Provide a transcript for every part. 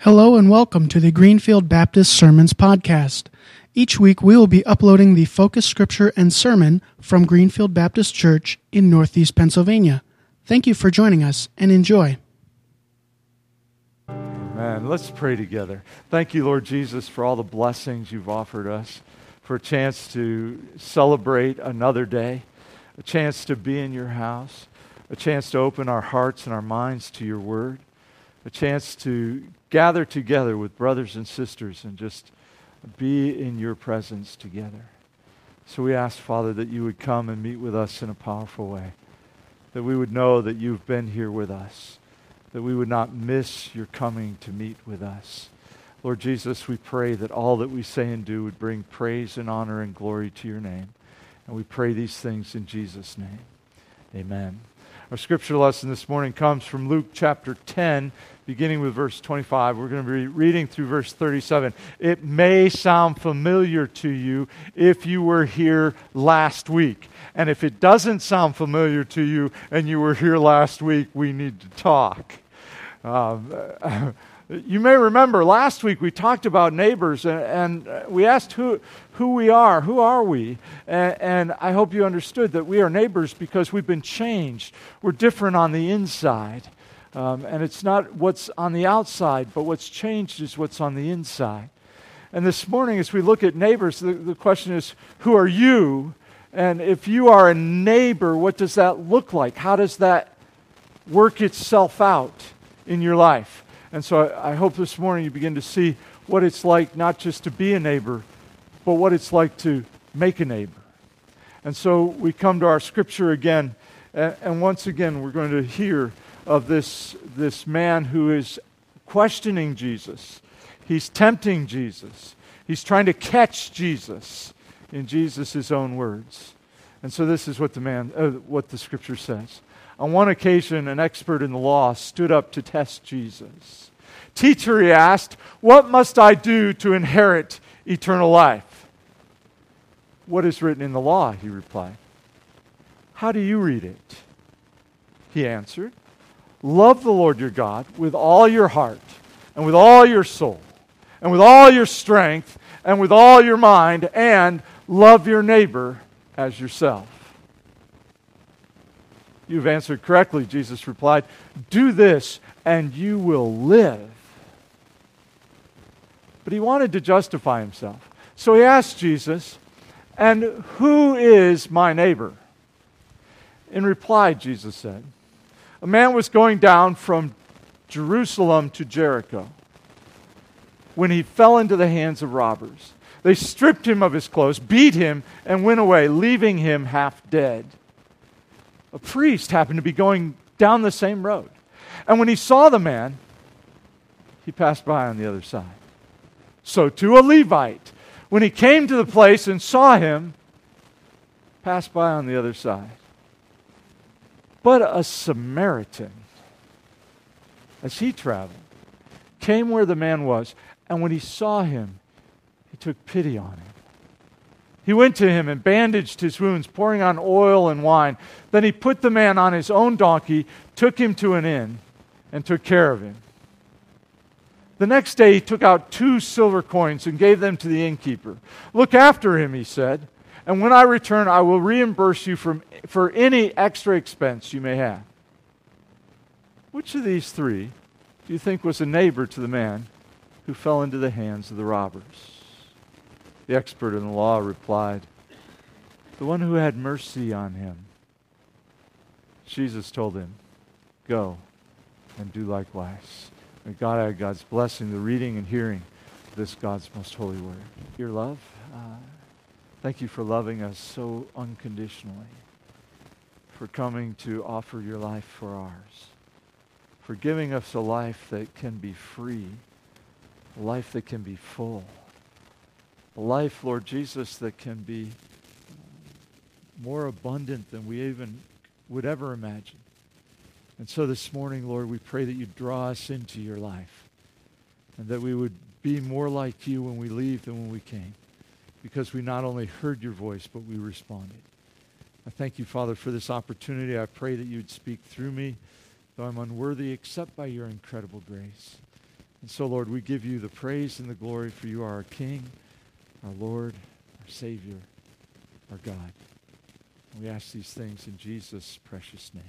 Hello and welcome to the Greenfield Baptist Sermons Podcast. Each week we will be uploading the focus scripture and sermon from Greenfield Baptist Church in Northeast Pennsylvania. Thank you for joining us and enjoy. Amen. Let's pray together. Thank you, Lord Jesus, for all the blessings you've offered us, for a chance to celebrate another day, a chance to be in your house, a chance to open our hearts and our minds to your word, a chance to gather together with brothers and sisters and just be in your presence together. So we ask, Father, that you would come and meet with us in a powerful way, that we would know that you've been here with us, that we would not miss your coming to meet with us. Lord Jesus, we pray that all that we say and do would bring praise and honor and glory to your name. And we pray these things in Jesus' name. Amen. Our scripture lesson this morning comes from Luke chapter 10, beginning with verse 25. We're going to be reading through verse 37. It may sound familiar to you if you were here last week. And if it doesn't sound familiar to you and you were here last week, we need to talk. Um, you may remember last week we talked about neighbors and, we asked who, who we are. Who are we? And, and, I hope you understood that we are neighbors because we've been changed. We're different on the inside. Um, and it's not what's on the outside, but what's changed is what's on the inside. And this morning, as we look at neighbors, the, the question is who are you? And if you are a neighbor, what does that look like? How does that work itself out in your life? And so I, I hope this morning you begin to see what it's like not just to be a neighbor, but what it's like to make a neighbor. And so we come to our scripture again, and, and once again we're going to hear of this, this man who is questioning Jesus. He's tempting Jesus. He's trying to catch Jesus in Jesus' own words. And so this is what the man, uh, what the scripture says. On one occasion, an expert in the law stood up to test Jesus. Teacher, he asked, What must I do to inherit eternal life? What is written in the law? He replied. How do you read it? He answered, Love the Lord your God with all your heart, and with all your soul, and with all your strength, and with all your mind, and love your neighbor as yourself. You've answered correctly, Jesus replied. Do this, and you will live. But he wanted to justify himself. So he asked Jesus, And who is my neighbor? In reply, Jesus said, A man was going down from Jerusalem to Jericho when he fell into the hands of robbers. They stripped him of his clothes, beat him, and went away, leaving him half dead a priest happened to be going down the same road. And when he saw the man, he passed by on the other side. So too a Levite, when he came to the place and saw him, passed by on the other side. But a Samaritan, as he traveled, came where the man was, and when he saw him, he took pity on him. He went to him and bandaged his wounds, pouring on oil and wine. Then he put the man on his own donkey, took him to an inn, and took care of him. The next day he took out two silver coins and gave them to the innkeeper. Look after him, he said, and when I return, I will reimburse you from, for any extra expense you may have. Which of these three do you think was a neighbor to the man who fell into the hands of the robbers? The expert in the law replied, The one who had mercy on him. Jesus told him, Go and do likewise. May God add God's blessing, the reading and hearing this God's most holy word. Your love, uh, thank you for loving us so unconditionally, for coming to offer your life for ours, for giving us a life that can be free, a life that can be full a life, Lord Jesus, that can be more abundant than we even would ever imagine. And so this morning, Lord, we pray that you draw us into your life and that we would be more like you when we leave than when we came because we not only heard your voice, but we responded. I thank you, Father, for this opportunity. I pray that you'd speak through me, though I'm unworthy, except by your incredible grace. And so, Lord, we give you the praise and the glory for you are our King, our Lord, our Savior, our God. We ask these things in Jesus' precious name.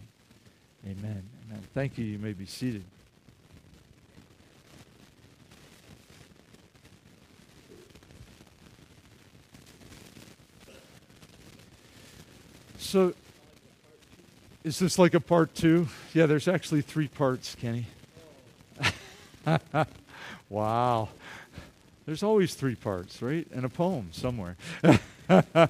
Amen. Amen. Thank you. You may be seated. So, is this like a part two? Yeah, there's actually three parts, Kenny. wow. There's always three parts, right? And a poem somewhere.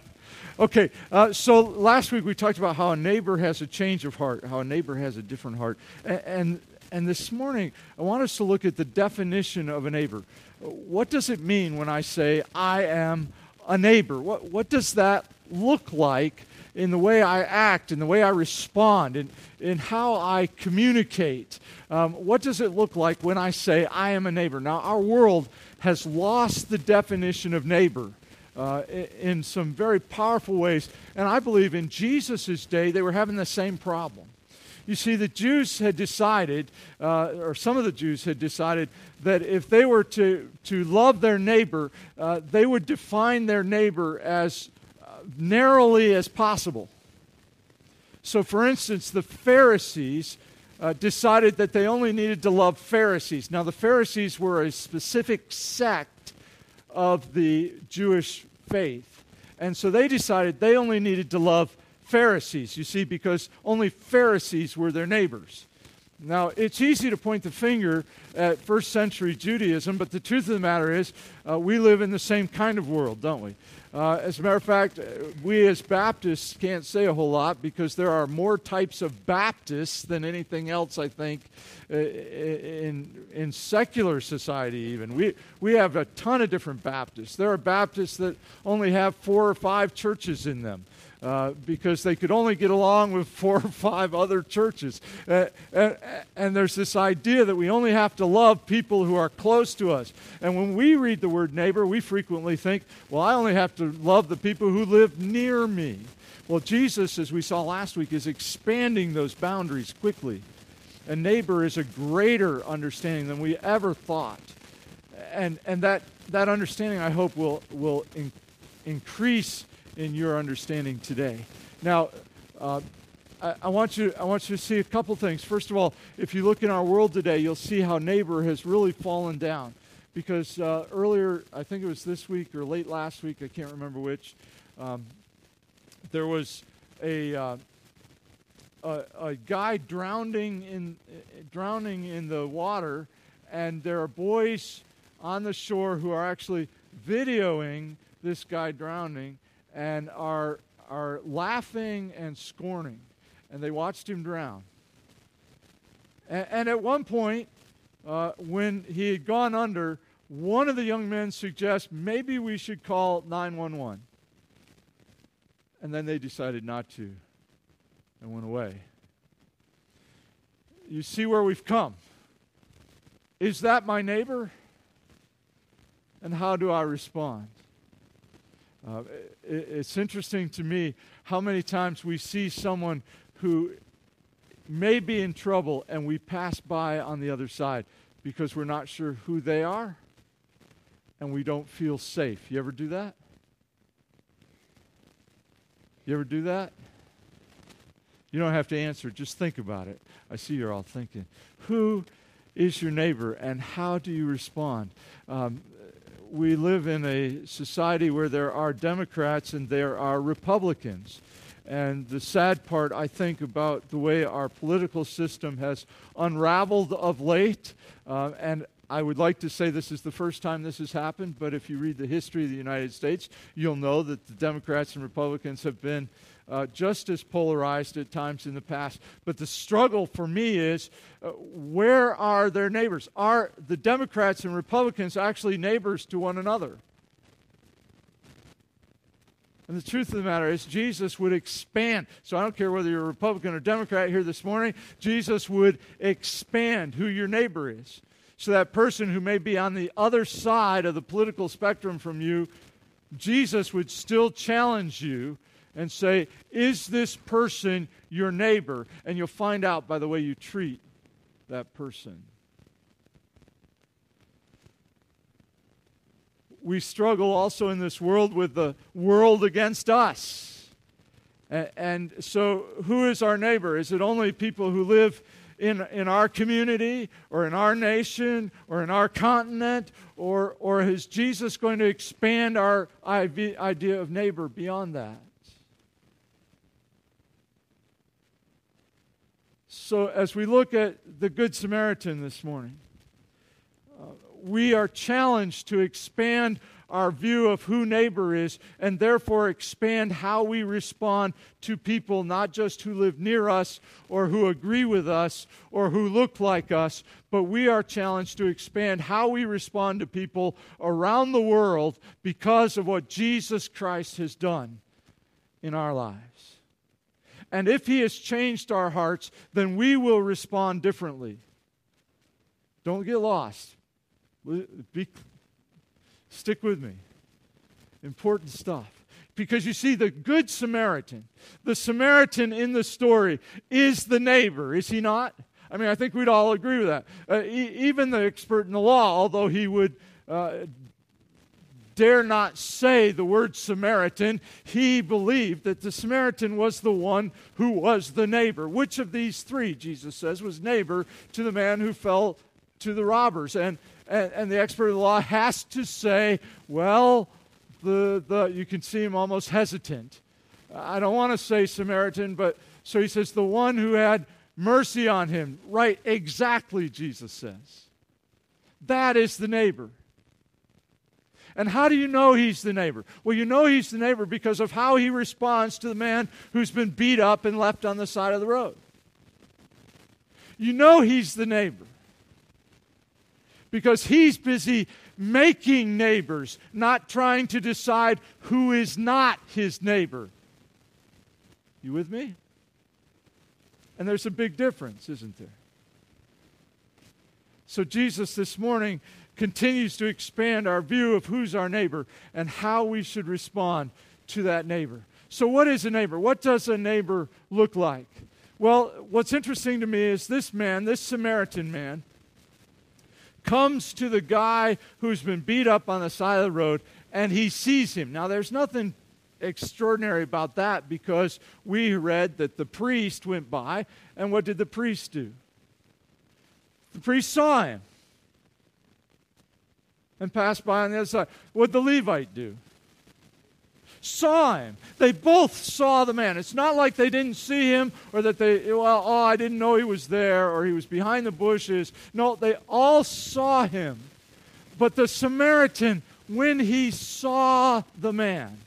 okay, uh, so last week we talked about how a neighbor has a change of heart, how a neighbor has a different heart. And, and, this morning, I want us to look at the definition of a neighbor. What does it mean when I say, I am a neighbor? What, what does that look like in the way I act, in the way I respond, in, in how I communicate. Um, what does it look like when I say I am a neighbor? Now, our world has lost the definition of neighbor. Uh, in some very powerful ways. And I believe in Jesus' day, they were having the same problem. You see, the Jews had decided, uh, or some of the Jews had decided, that if they were to, to love their neighbor, uh, they would define their neighbor as narrowly as possible. So, for instance, the Pharisees uh, decided that they only needed to love Pharisees. Now, the Pharisees were a specific sect of the Jewish faith. And so they decided they only needed to love Pharisees, you see, because only Pharisees were their neighbors. Now, it's easy to point the finger at first century Judaism, but the truth of the matter is, uh, we live in the same kind of world, don't we? Uh, as a matter of fact, we as Baptists can't say a whole lot because there are more types of Baptists than anything else, I think, uh, in, in secular society, even. We, we have a ton of different Baptists. There are Baptists that only have four or five churches in them. Uh, because they could only get along with four or five other churches. Uh, and, and, there's this idea that we only have to love people who are close to us. And when we read the word neighbor, we frequently think, well, I only have to love the people who live near me. Well, Jesus, as we saw last week, is expanding those boundaries quickly. A neighbor is a greater understanding than we ever thought. And, and that, that understanding, I hope, will, will in, increase in your understanding today. Now, uh, I, I, want you, I want you to see a couple things. First of all, if you look in our world today, you'll see how neighbor has really fallen down. Because uh, earlier, I think it was this week or late last week, I can't remember which, um, there was a, uh, a, a, guy drowning in, drowning in the water, and there are boys on the shore who are actually videoing this guy drowning and are, are laughing and scorning. And they watched him drown. And, and at one point, uh, when he had gone under, one of the young men suggests maybe we should call 911. And then they decided not to and went away. You see where we've come. Is that my neighbor? And how do I respond? Uh, it, it's interesting to me how many times we see someone who may be in trouble and we pass by on the other side because we're not sure who they are and we don't feel safe. You ever do that? You ever do that? You don't have to answer, just think about it. I see you're all thinking. Who is your neighbor and how do you respond? Um, we live in a society where there are Democrats and there are Republicans. And the sad part, I think, about the way our political system has unraveled of late, uh, and I would like to say this is the first time this has happened, but if you read the history of the United States, you'll know that the Democrats and Republicans have been uh, just as polarized at times in the past. But the struggle for me is uh, where are their neighbors? Are the Democrats and Republicans actually neighbors to one another? And the truth of the matter is, Jesus would expand. So I don't care whether you're a Republican or Democrat here this morning, Jesus would expand who your neighbor is. So that person who may be on the other side of the political spectrum from you, Jesus would still challenge you and say, Is this person your neighbor? And you'll find out by the way you treat that person. we struggle also in this world with the world against us. And so, who is our neighbor? Is it only people who live in, in our community or in our nation or in our continent? Or, or is Jesus going to expand our idea of neighbor beyond that? So, as we look at the Good Samaritan this morning, uh, we are challenged to expand our view of who neighbor is and therefore expand how we respond to people, not just who live near us or who agree with us or who look like us, but we are challenged to expand how we respond to people around the world because of what Jesus Christ has done in our lives. And if He has changed our hearts, then we will respond differently. Don't get lost. Be, stick with me. Important stuff. Because you see, the Good Samaritan, the Samaritan in the story, is the neighbor, is he not? I mean, I think we'd all agree with that. Uh, e- even the expert in the law, although he would uh, dare not say the word Samaritan, he believed that the Samaritan was the one who was the neighbor. Which of these three, Jesus says, was neighbor to the man who fell to the robbers? And, and, and the expert of the law has to say, well, the, the, you can see him almost hesitant. I don't want to say Samaritan, but so he says, the one who had mercy on him. Right, exactly, Jesus says. That is the neighbor. And how do you know he's the neighbor? Well, you know he's the neighbor because of how he responds to the man who's been beat up and left on the side of the road. You know he's the neighbor because he's busy making neighbors, not trying to decide who is not his neighbor. You with me? And there's a big difference, isn't there? So, Jesus this morning continues to expand our view of who's our neighbor and how we should respond to that neighbor. So, what is a neighbor? What does a neighbor look like? Well, what's interesting to me is this man, this Samaritan man, comes to the guy who's been beat up on the side of the road and he sees him. Now, there's nothing extraordinary about that because we read that the priest went by, and what did the priest do? The priest saw him and passed by on the other side. What'd the Levite do? Saw him. They both saw the man. It's not like they didn't see him or that they, well, oh, I didn't know he was there or he was behind the bushes. No, they all saw him. But the Samaritan, when he saw the man,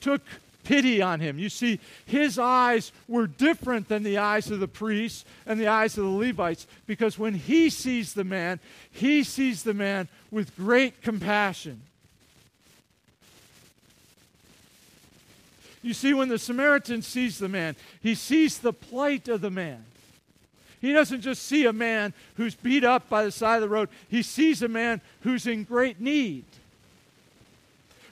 took pity on him. You see, his eyes were different than the eyes of the priests and the eyes of the Levites because when he sees the man, he sees the man with great compassion. You see, when the Samaritan sees the man, he sees the plight of the man. He doesn't just see a man who's beat up by the side of the road, he sees a man who's in great need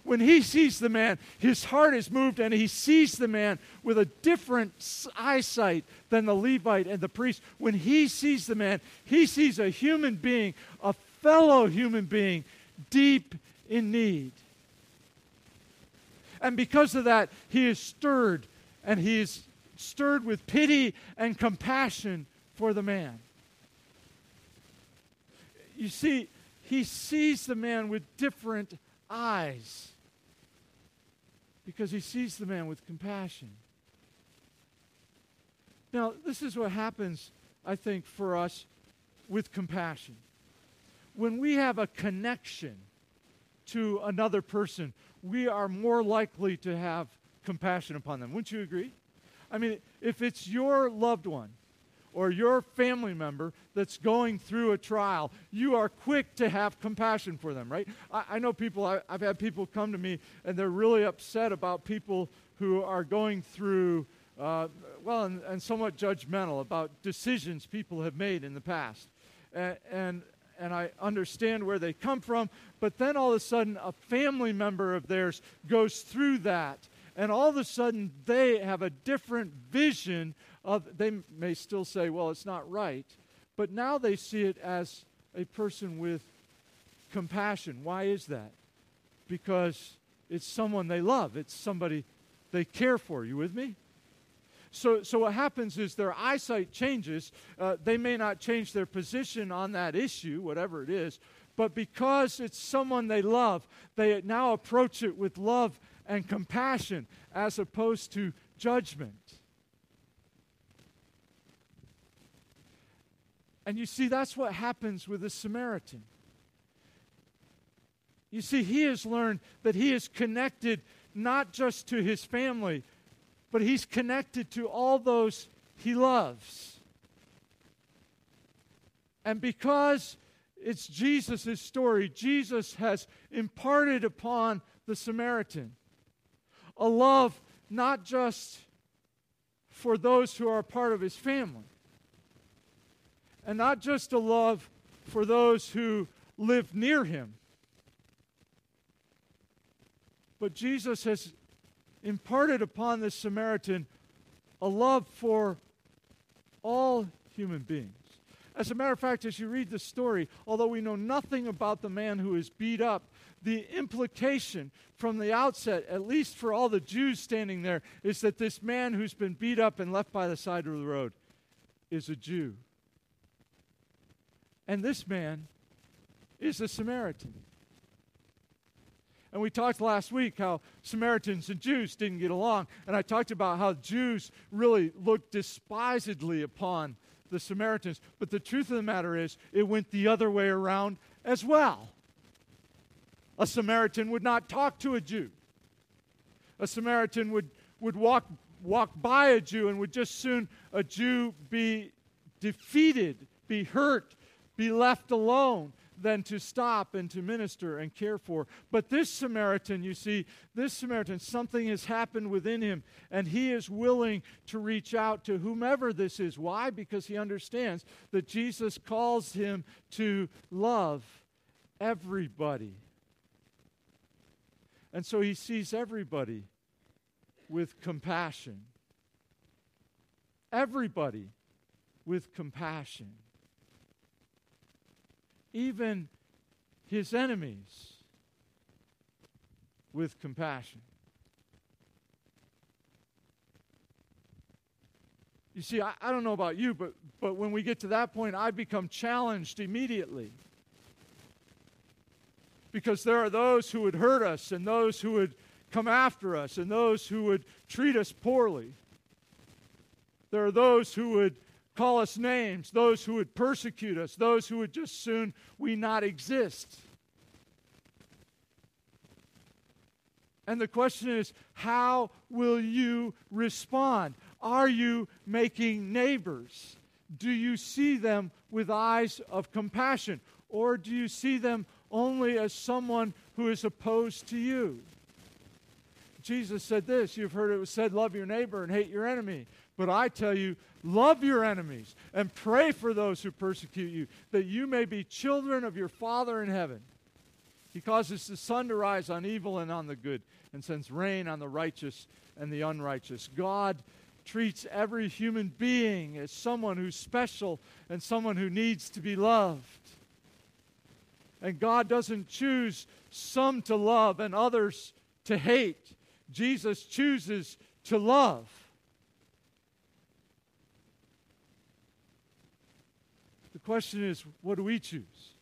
when he sees the man, his heart is moved and he sees the man with a different eyesight than the Levite and the priest. When he sees the man, he sees a human being, a fellow human being, deep in need. And because of that, he is stirred and he is stirred with pity and compassion for the man. You see, he sees the man with different eyes because he sees the man with compassion. Now, this is what happens, I think, for us with compassion. When we have a connection to another person, we are more likely to have compassion upon them. Wouldn't you agree? I mean, if it's your loved one or your family member that's going through a trial, you are quick to have compassion for them, right? I, I know people, I, I've had people come to me and they're really upset about people who are going through, uh, well, and, and, somewhat judgmental about decisions people have made in the past. And, and, and I understand where they come from, but then all of a sudden, a family member of theirs goes through that. And all of a sudden, they have a different vision of, they may still say, well, it's not right, but now they see it as a person with compassion. Why is that? Because it's someone they love, it's somebody they care for. You with me? So, so what happens is their eyesight changes. Uh, they may not change their position on that issue, whatever it is, but because it's someone they love, they now approach it with love and compassion as opposed to judgment. And you see, that's what happens with the Samaritan. You see, he has learned that he is connected not just to his family, but he's connected to all those he loves. And because it's Jesus' story, Jesus has imparted upon the Samaritan a love not just for those who are part of his family, and not just a love for those who live near him, but Jesus has imparted upon this Samaritan a love for all human beings. As a matter of fact, as you read the story, although we know nothing about the man who is beat up, the implication from the outset, at least for all the Jews standing there, is that this man who's been beat up and left by the side of the road is a Jew. And this man is a Samaritan. And we talked last week how Samaritans and Jews didn't get along. And I talked about how Jews really looked despisedly upon the Samaritans. But the truth of the matter is, it went the other way around as well. A Samaritan would not talk to a Jew, a Samaritan would, would walk, walk by a Jew and would just soon a Jew be defeated, be hurt, be left alone than to stop and to minister and care for. But this Samaritan, you see, this Samaritan, something has happened within him, and he is willing to reach out to whomever this is. Why? Because he understands that Jesus calls him to love everybody. And so he sees everybody with compassion. Everybody with compassion even his enemies with compassion. You see, I, I, don't know about you, but, but when we get to that point, I become challenged immediately. Because there are those who would hurt us, and those who would come after us, and those who would treat us poorly. There are those who would call us names, those who would persecute us, those who would just soon we not exist. And the question is, how will you respond? Are you making neighbors? Do you see them with eyes of compassion? Or do you see them only as someone who is opposed to you? Jesus said this You've heard it was said, Love your neighbor and hate your enemy. But I tell you, love your enemies and pray for those who persecute you, that you may be children of your Father in heaven. He causes the sun to rise on evil and on the good, and sends rain on the righteous and the unrighteous. God treats every human being as someone who's special and someone who needs to be loved. And God doesn't choose some to love and others to hate. Jesus chooses to love. The question is, what do we choose?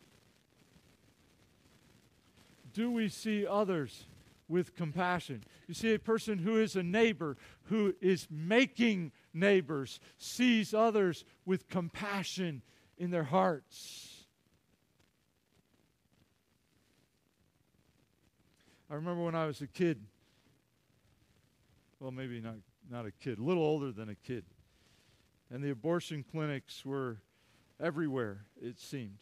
Do we see others with compassion? You see, a person who is a neighbor, who is making neighbors, sees others with compassion in their hearts. I remember when I was a kid, well, maybe not, not a kid, a little older than a kid, and the abortion clinics were everywhere, it seemed.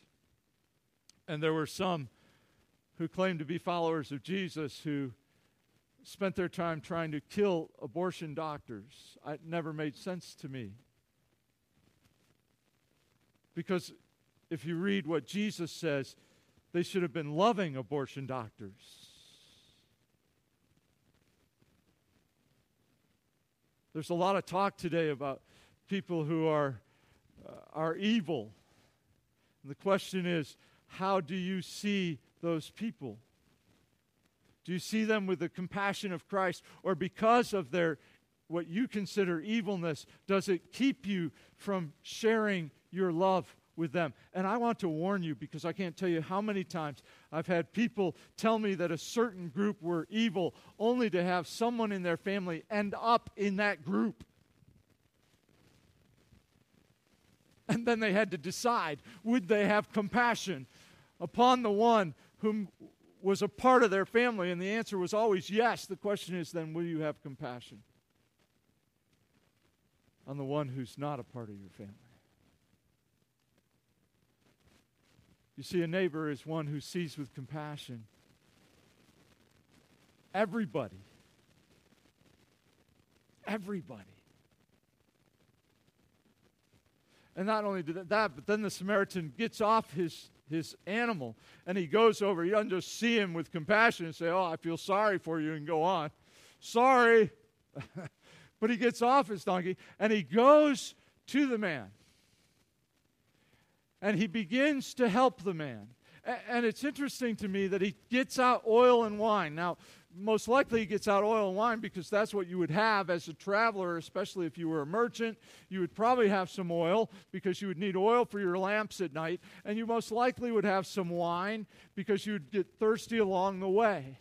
And there were some who claimed to be followers of Jesus who spent their time trying to kill abortion doctors. It never made sense to me. Because if you read what Jesus says, they should have been loving abortion doctors. There's a lot of talk today about people who are Uh, are evil. And the question is, how do you see those people? Do you see them with the compassion of Christ, or because of their what you consider evilness, does it keep you from sharing your love with them? And I want to warn you because I can't tell you how many times I've had people tell me that a certain group were evil, only to have someone in their family end up in that group. And then they had to decide would they have compassion upon the one whom was a part of their family? And the answer was always yes. The question is then, will you have compassion on the one who's not a part of your family? You see, a neighbor is one who sees with compassion everybody. Everybody. And not only did that, but then the Samaritan gets off his his animal. And he goes over. He doesn't just see him with compassion and say, Oh, I feel sorry for you, and go on. Sorry. but he gets off his donkey and he goes to the man. And he begins to help the man. And it's interesting to me that he gets out oil and wine. Now, most likely he gets out oil and wine because that's what you would have as a traveler, especially if you were a merchant. You would probably have some oil because you would need oil for your lamps at night. And you most likely would have some wine because you would get thirsty along the way.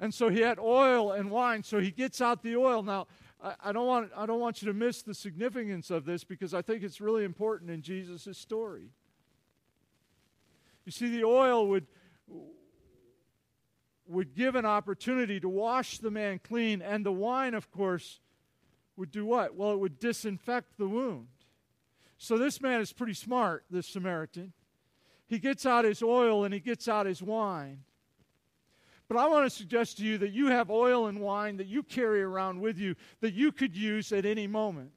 And so he had oil and wine, so he gets out the oil. Now, I, I don't, want, I don't want you to miss the significance of this because I think it's really important in Jesus' story. You see, the oil would, would give an opportunity to wash the man clean, and the wine, of course, would do what? Well, it would disinfect the wound. So this man is pretty smart, this Samaritan. He gets out his oil and he gets out his wine. But I want to suggest to you that you have oil and wine that you carry around with you that you could use at any moment.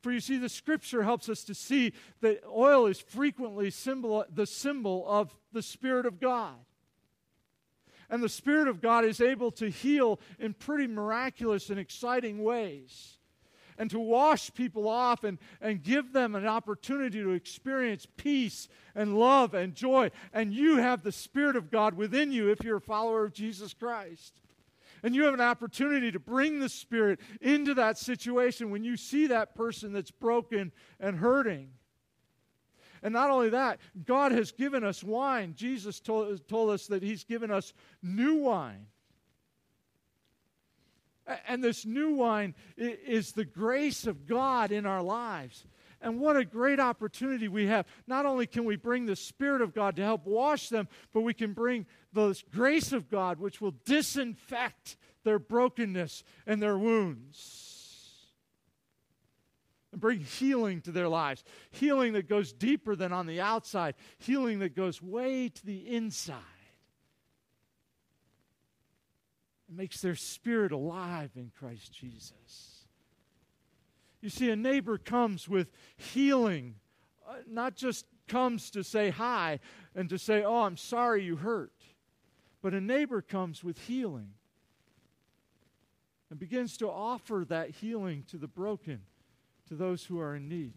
For you see, the scripture helps us to see that oil is frequently symbol, the symbol of the Spirit of God. And the Spirit of God is able to heal in pretty miraculous and exciting ways. And to wash people off and, and give them an opportunity to experience peace and love and joy. And you have the Spirit of God within you if you're a follower of Jesus Christ. And you have an opportunity to bring the Spirit into that situation when you see that person that's broken and hurting. And not only that, God has given us wine. Jesus told, told us that He's given us new wine. And this new wine is the grace of God in our lives. And what a great opportunity we have. Not only can we bring the Spirit of God to help wash them, but we can bring the grace of God, which will disinfect their brokenness and their wounds. Bring healing to their lives. Healing that goes deeper than on the outside, healing that goes way to the inside. It makes their spirit alive in Christ Jesus. You see, a neighbor comes with healing, uh, not just comes to say hi and to say, Oh, I'm sorry you hurt. But a neighbor comes with healing and begins to offer that healing to the broken, to those who are in need.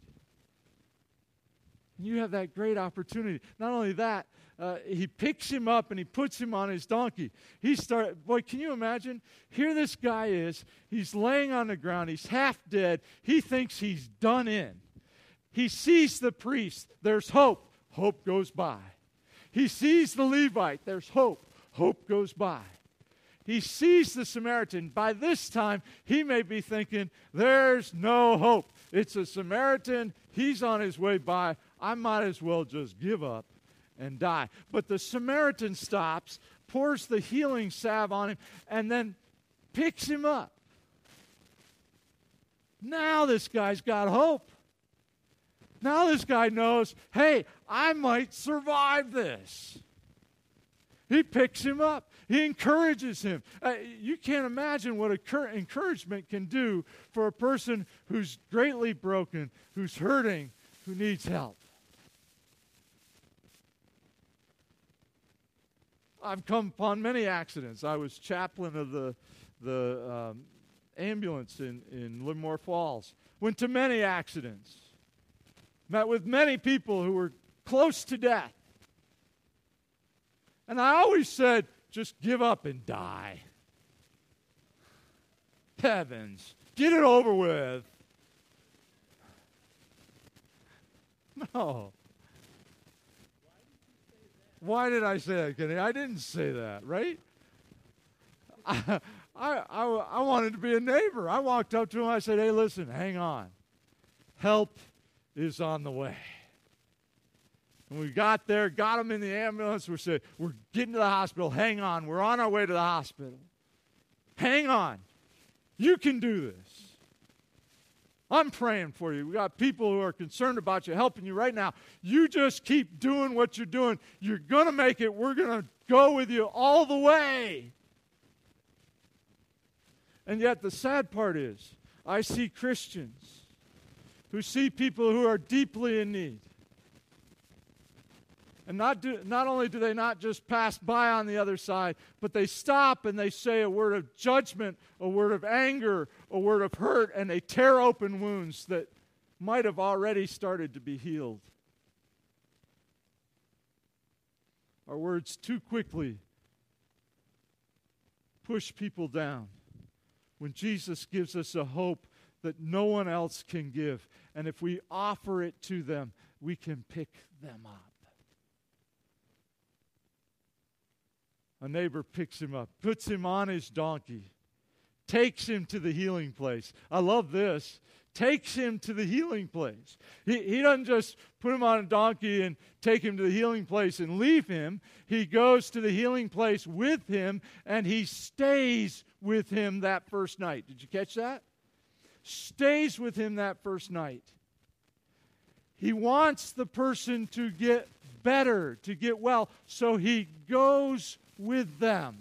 And you have that great opportunity. Not only that, uh, he picks him up and he puts him on his donkey. He start, boy, can you imagine? Here this guy is. He's laying on the ground. He's half dead. He thinks he's done in. He sees the priest. There's hope. Hope goes by. He sees the Levite. There's hope. Hope goes by. He sees the Samaritan. By this time, he may be thinking, there's no hope. It's a Samaritan. He's on his way by. I might as well just give up and die. But the Samaritan stops, pours the healing salve on him, and then picks him up. Now this guy's got hope. Now this guy knows, hey, I might survive this. He picks him up. He encourages him. Uh, you can't imagine what encouragement can do for a person who's greatly broken, who's hurting, who needs help. I've come upon many accidents. I was chaplain of the, the um, ambulance in, in Livermore Falls. Went to many accidents. Met with many people who were close to death. And I always said, just give up and die. Heavens, get it over with. No. Why did I say that, Kenny? I didn't say that, right? I, I, I, I wanted to be a neighbor. I walked up to him. I said, hey, listen, hang on. Help is on the way. And we got there, got him in the ambulance. We said, We're getting to the hospital. Hang on. We're on our way to the hospital. Hang on. You can do this. I'm praying for you. We got people who are concerned about you, helping you right now. You just keep doing what you're doing. You're going to make it. We're going to go with you all the way. And yet, the sad part is, I see Christians who see people who are deeply in need and not, do, not only do they not just pass by on the other side, but they stop and they say a word of judgment, a word of anger, a word of hurt, and they tear open wounds that might have already started to be healed. Our words too quickly push people down when Jesus gives us a hope that no one else can give. And if we offer it to them, we can pick them up. A neighbor picks him up, puts him on his donkey, takes him to the healing place. I love this. Takes him to the healing place. He, he doesn't just put him on a donkey and take him to the healing place and leave him. He goes to the healing place with him and he stays with him that first night. Did you catch that? Stays with him that first night. He wants the person to get better, to get well, so he goes with them.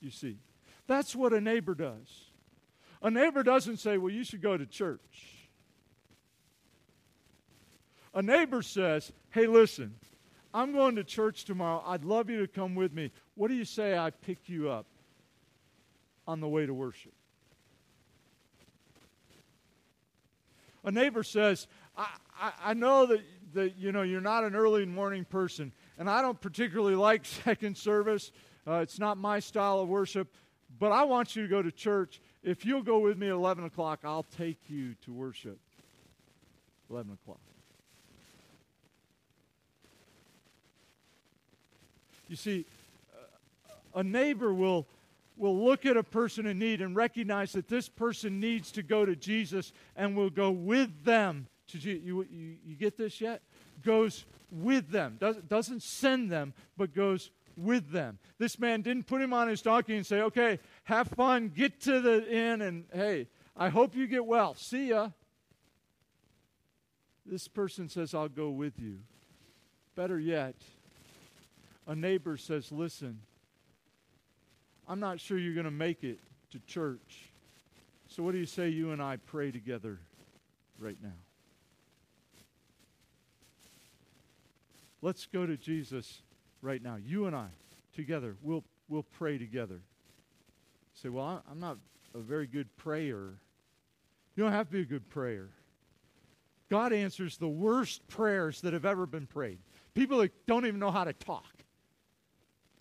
You see, that's what a neighbor does. A neighbor doesn't say, Well, you should go to church. A neighbor says, Hey, listen, I'm going to church tomorrow. I'd love you to come with me. What do you say I pick you up on the way to worship? A neighbor says, I, I, I know that, that you know you're not an early morning person, and I don't particularly like second service. Uh, it's not my style of worship, but I want you to go to church. If you'll go with me at 11 o'clock, I'll take you to worship. 11 o'clock. You see, a neighbor will, will look at a person in need and recognize that this person needs to go to Jesus and will go with them to Jesus. You, you, you get this yet? Goes with them. Does, doesn't send them, but goes with them. This man didn't put him on his donkey and say, okay, have fun, get to the inn, and hey, I hope you get well. See ya. This person says, I'll go with you. Better yet, a neighbor says, listen, I'm not sure you're going to make it to church. So, what do you say you and I pray together right now? Let's go to Jesus right now. You and I together. We'll, we'll pray together. say, well, I'm not a very good prayer. You don't have to be a good prayer. God answers the worst prayers that have ever been prayed. People that don't even know how to talk.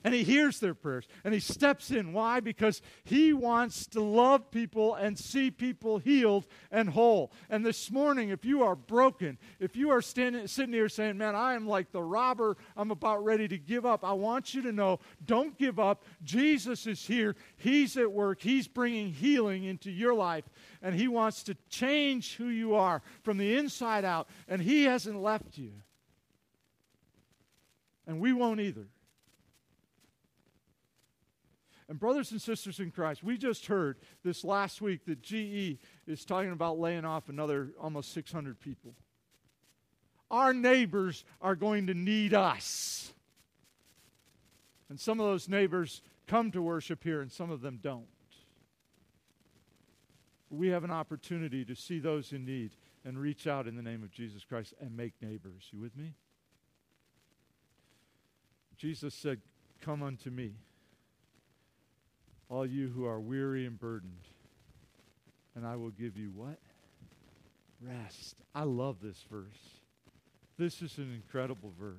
And he hears their prayers and he steps in. Why? Because he wants to love people and see people healed and whole. And this morning, if you are broken, if you are standing, sitting here saying, Man, I am like the robber, I'm about ready to give up, I want you to know don't give up. Jesus is here, He's at work, He's bringing healing into your life, and He wants to change who you are from the inside out, and He hasn't left you. And we won't either. And, brothers and sisters in Christ, we just heard this last week that GE is talking about laying off another almost 600 people. Our neighbors are going to need us. And some of those neighbors come to worship here, and some of them don't. We have an opportunity to see those in need and reach out in the name of Jesus Christ and make neighbors. You with me? Jesus said, Come unto me all you who are weary and burdened, and I will give you what? Rest. I love this verse. This is an incredible verse.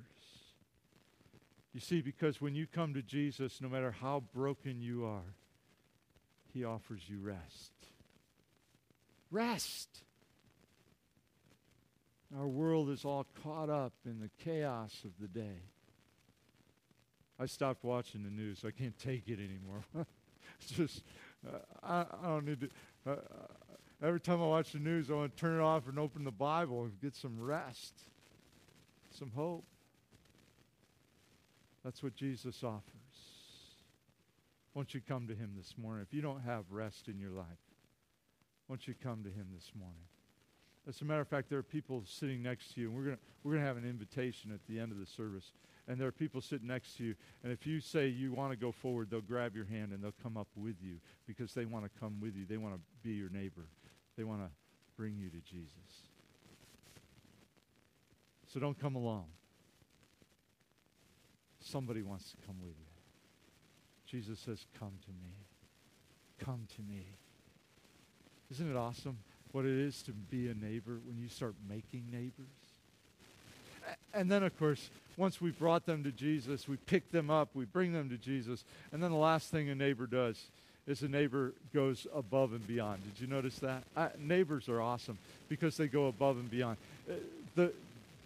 You see, because when you come to Jesus, no matter how broken you are, he offers you rest. Rest. Our world is all caught up in the chaos of the day. I stopped watching the news. I can't take it anymore. just, uh, I, I, don't need to. Uh, uh, every time I watch the news, I want to turn it off and open the Bible and get some rest, some hope. That's what Jesus offers. Won't you come to Him this morning? If you don't have rest in your life, won't you come to Him this morning? As a matter of fact, there are people sitting next to you, and we're going we're gonna have an invitation at the end of the service. And there are people sitting next to you, and if you say you want to go forward, they'll grab your hand and they'll come up with you because they want to come with you. They want to be your neighbor, they want to bring you to Jesus. So don't come alone. Somebody wants to come with you. Jesus says, Come to me. Come to me. Isn't it awesome? what it is to be a neighbor when you start making neighbors. And then, of course, once we brought them to Jesus, we pick them up, we bring them to Jesus. And then the last thing a neighbor does is a neighbor goes above and beyond. Did you notice that? Neighbors are awesome because they go above and beyond. Uh, the,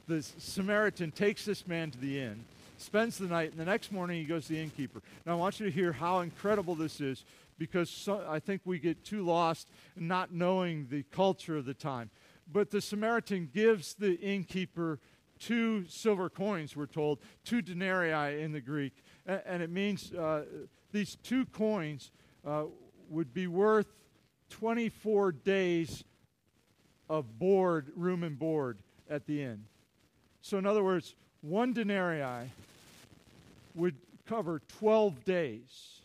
the Samaritan takes this man to the inn, spends the night, and the next morning he goes to the innkeeper. Now, I want you to hear how incredible this is because so, I think we get too lost not knowing the culture of the time. But the Samaritan gives the innkeeper two silver coins, we're told, two denarii in the Greek. And, it means uh, these two coins uh, would be worth 24 days of board, room and board at the inn. So, in other words, one denarii would cover 12 days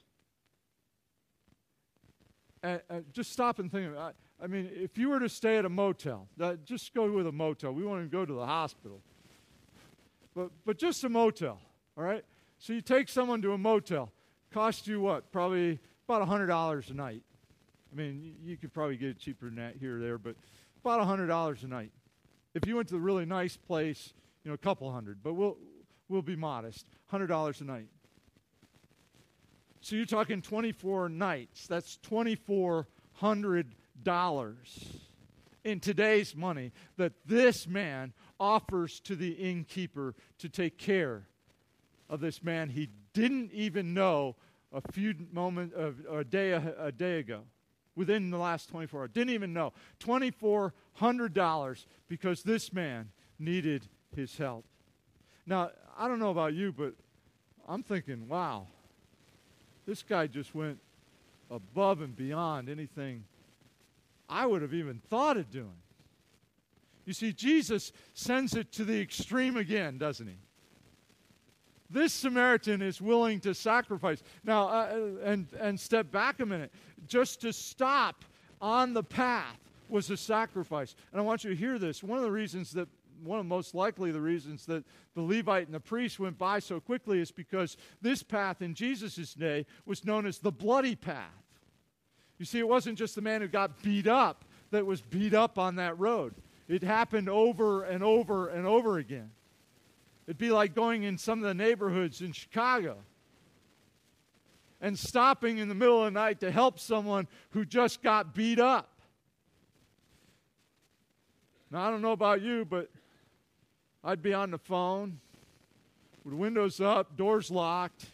and, just stop and think. about I, I mean, if you were to stay at a motel, that, just go with a motel. We won't even go to the hospital. But, but just a motel, all right? So you take someone to a motel. Cost you what? Probably about $100 a night. I mean, you, could probably get it cheaper than that here or there, but about $100 a night. If you went to a really nice place, you know, a couple hundred, but we'll, we'll be modest. $100 a night. So you're talking 24 nights. That's $2,400 in today's money that this man offers to the innkeeper to take care of this man he didn't even know a few moments, a day, a day ago within the last 24 hours. Didn't even know. $2,400 because this man needed his help. Now, I don't know about you, but I'm thinking, wow, this guy just went above and beyond anything I would have even thought of doing. You see, Jesus sends it to the extreme again, doesn't he? This Samaritan is willing to sacrifice. Now, uh, and, and step back a minute. Just to stop on the path was a sacrifice. And I want you to hear this. One of the reasons that one of most likely the reasons that the Levite and the priest went by so quickly is because this path in Jesus' day was known as the bloody path. You see, it wasn't just the man who got beat up that was beat up on that road, it happened over and over and over again. It'd be like going in some of the neighborhoods in Chicago and stopping in the middle of the night to help someone who just got beat up. Now, I don't know about you, but I'd be on the phone with windows up, doors locked.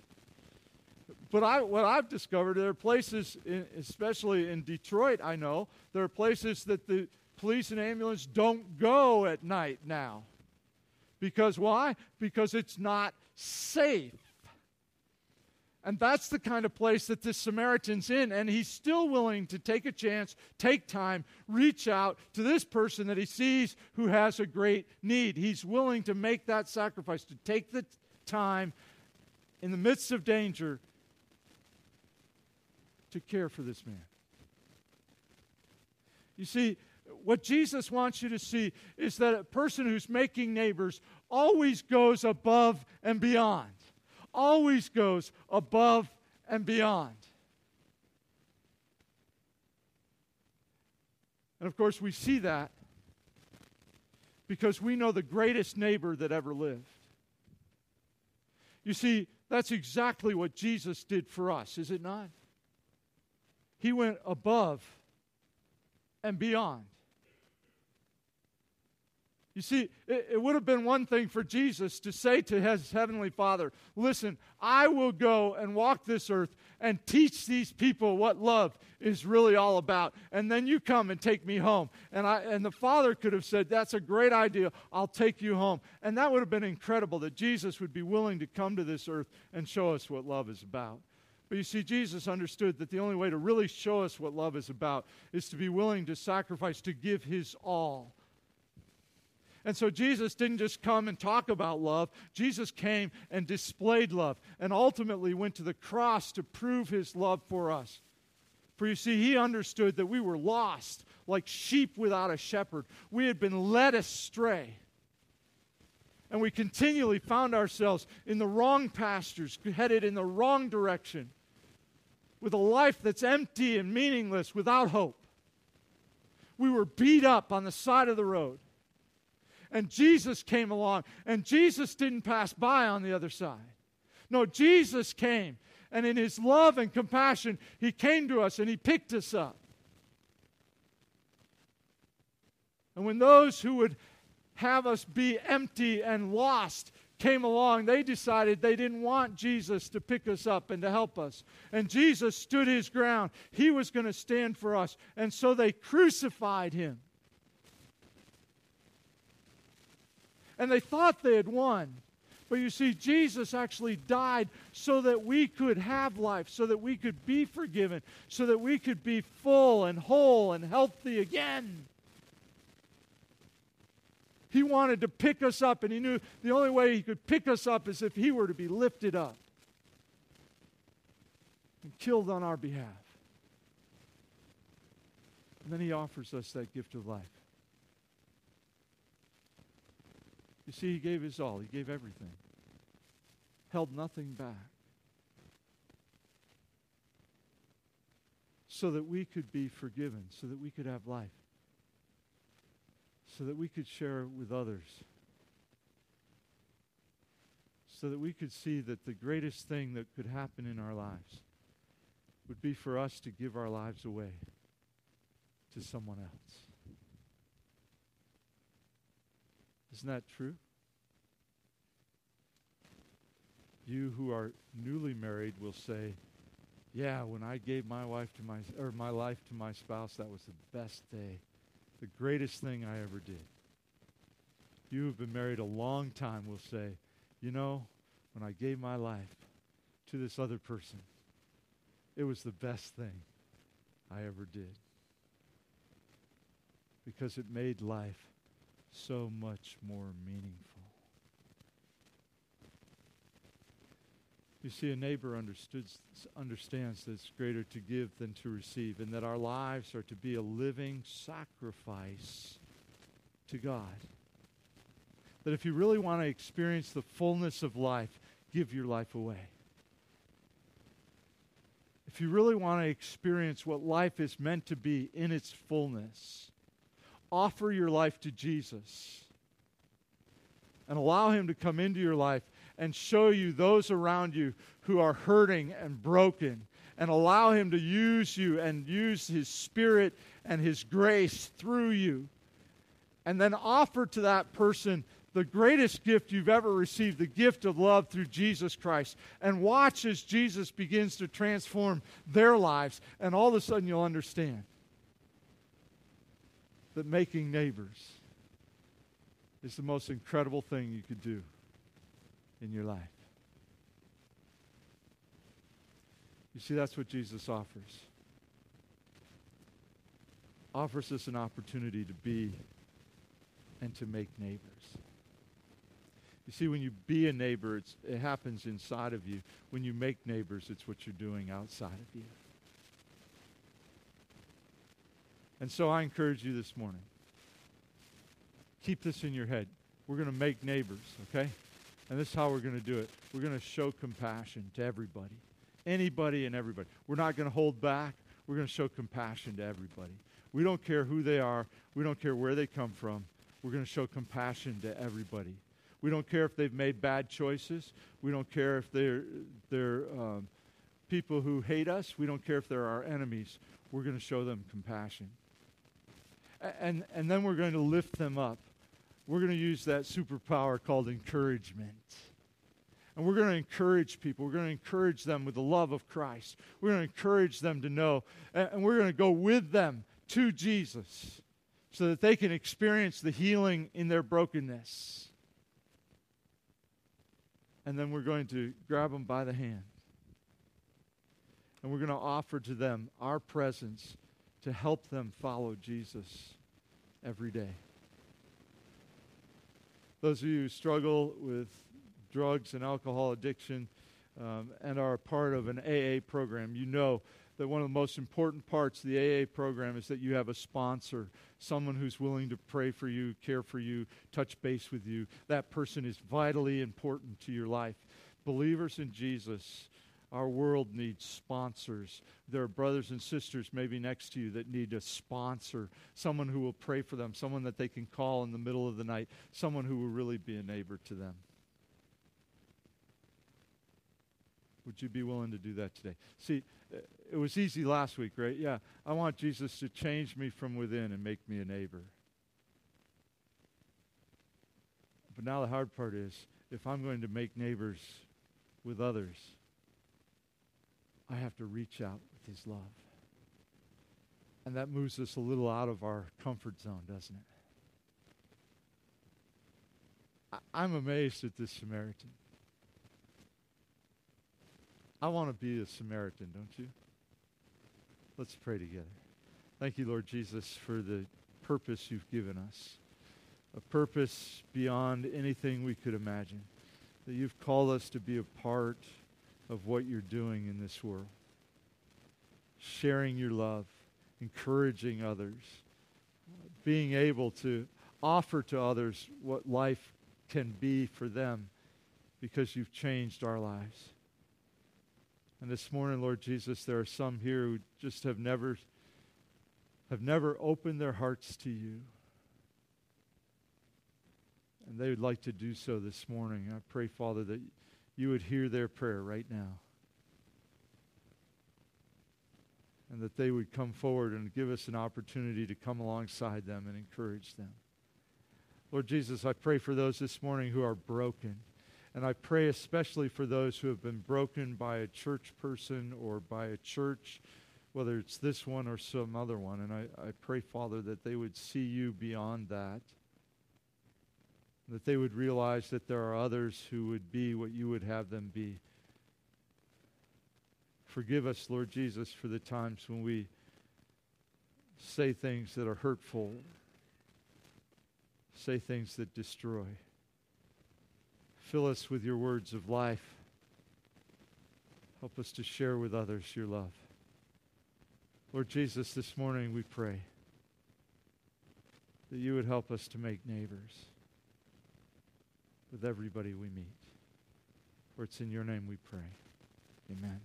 But I, what I've discovered, there are places, in, especially in Detroit, I know, there are places that the police and ambulance don't go at night now. Because why? Because it's not safe. And that's the kind of place that this Samaritan's in. And he's still willing to take a chance, take time, reach out to this person that he sees who has a great need. He's willing to make that sacrifice, to take the time in the midst of danger to care for this man. You see, what Jesus wants you to see is that a person who's making neighbors always goes above and beyond always goes above and beyond. And of course, we see that because we know the greatest neighbor that ever lived. You see, that's exactly what Jesus did for us, is it not? He went above and beyond. You see, it, it, would have been one thing for Jesus to say to his heavenly Father, Listen, I will go and walk this earth and teach these people what love is really all about. And then you come and take me home. And, I, and the Father could have said, That's a great idea. I'll take you home. And that would have been incredible that Jesus would be willing to come to this earth and show us what love is about. But you see, Jesus understood that the only way to really show us what love is about is to be willing to sacrifice, to give his all and so Jesus didn't just come and talk about love, Jesus came and displayed love and ultimately went to the cross to prove his love for us. For you see, he understood that we were lost like sheep without a shepherd. We had been led astray. And we continually found ourselves in the wrong pastures, headed in the wrong direction, with a life that's empty and meaningless, without hope. We were beat up on the side of the road and Jesus came along, and Jesus didn't pass by on the other side. No, Jesus came, and in his love and compassion, he came to us and he picked us up. And when those who would have us be empty and lost came along, they decided they didn't want Jesus to pick us up and to help us. And Jesus stood his ground. He was going to stand for us. And so they crucified him. And they thought they had won. But you see, Jesus actually died so that we could have life, so that we could be forgiven, so that we could be full and whole and healthy again. He wanted to pick us up, and he knew the only way he could pick us up is if he were to be lifted up and killed on our behalf. And then he offers us that gift of life. You see, he gave his all, he gave everything, held nothing back. So that we could be forgiven, so that we could have life, so that we could share with others, so that we could see that the greatest thing that could happen in our lives would be for us to give our lives away to someone else. Isn't that true? You who are newly married will say, "Yeah, when I gave my wife to my or my life to my spouse, that was the best day, the greatest thing I ever did." You who've been married a long time will say, "You know, when I gave my life to this other person, it was the best thing I ever did." Because it made life so much more meaningful. You see, a neighbor understands that it's greater to give than to receive, and that our lives are to be a living sacrifice to God. That if you really want to experience the fullness of life, give your life away. If you really want to experience what life is meant to be in its fullness, offer your life to Jesus and allow Him to come into your life and show you those around you who are hurting and broken and allow Him to use you and use His Spirit and His grace through you. And then offer to that person the greatest gift you've ever received, the gift of love through Jesus Christ. And watch as Jesus begins to transform their lives, and all of a sudden you'll understand that making neighbors is the most incredible thing you could do in your life. You see, that's what Jesus offers. Offers us an opportunity to be and to make neighbors. You see, when you be a neighbor, it happens inside of you. When you make neighbors, it's what you're doing outside of you. And so I encourage you this morning keep this in your head. We're going to make neighbors, okay? And this is how we're going to do it. We're going to show compassion to everybody, anybody and everybody. We're not going to hold back. We're going to show compassion to everybody. We don't care who they are, we don't care where they come from. We're going to show compassion to everybody. We don't care if they've made bad choices. We don't care if they're, they're um, people who hate us. We don't care if they're our enemies. We're going to show them compassion. And, and then we're going to lift them up. We're going to use that superpower called encouragement. And we're going to encourage people. We're going to encourage them with the love of Christ. We're going to encourage them to know. And we're going to go with them to Jesus so that they can experience the healing in their brokenness. And then we're going to grab them by the hand. And we're going to offer to them our presence to help them follow Jesus every day. Those of you who struggle with drugs and alcohol addiction um, and are a part of an AA program, you know that one of the most important parts of the AA program is that you have a sponsor, someone who's willing to pray for you, care for you, touch base with you. That person is vitally important to your life. Believers in Jesus our world needs sponsors. There are brothers and sisters maybe next to you that need a sponsor, someone who will pray for them, someone that they can call in the middle of the night, someone who will really be a neighbor to them. Would you be willing to do that today? See, uh, it was easy last week, right? Yeah, I want Jesus to change me from within and make me a neighbor. But now the hard part is if I'm going to make neighbors with others, I have to reach out with his love. And that moves us a little out of our comfort zone, doesn't it? I, am amazed at this Samaritan. I want to be a Samaritan, don't you? Let's pray together. Thank you, Lord Jesus, for the purpose you've given us, a purpose beyond anything we could imagine, that you've called us to be a part of what you're doing in this world. Sharing your love, encouraging others, being able to offer to others what life can be for them because you've changed our lives. And this morning, Lord Jesus, there are some here who just have never have never opened their hearts to you. And they would like to do so this morning. I pray, Father, that you would hear their prayer right now. And that they would come forward and give us an opportunity to come alongside them and encourage them. Lord Jesus, I pray for those this morning who are broken. And I pray especially for those who have been broken by a church person or by a church, whether it's this one or some other one. And I, I pray, Father, that they would see you beyond that that they would realize that there are others who would be what you would have them be. Forgive us, Lord Jesus, for the times when we say things that are hurtful, say things that destroy. Fill us with your words of life. Help us to share with others your love. Lord Jesus, this morning we pray that you would help us to make neighbors with everybody we meet. For it's in your name we pray. Amen.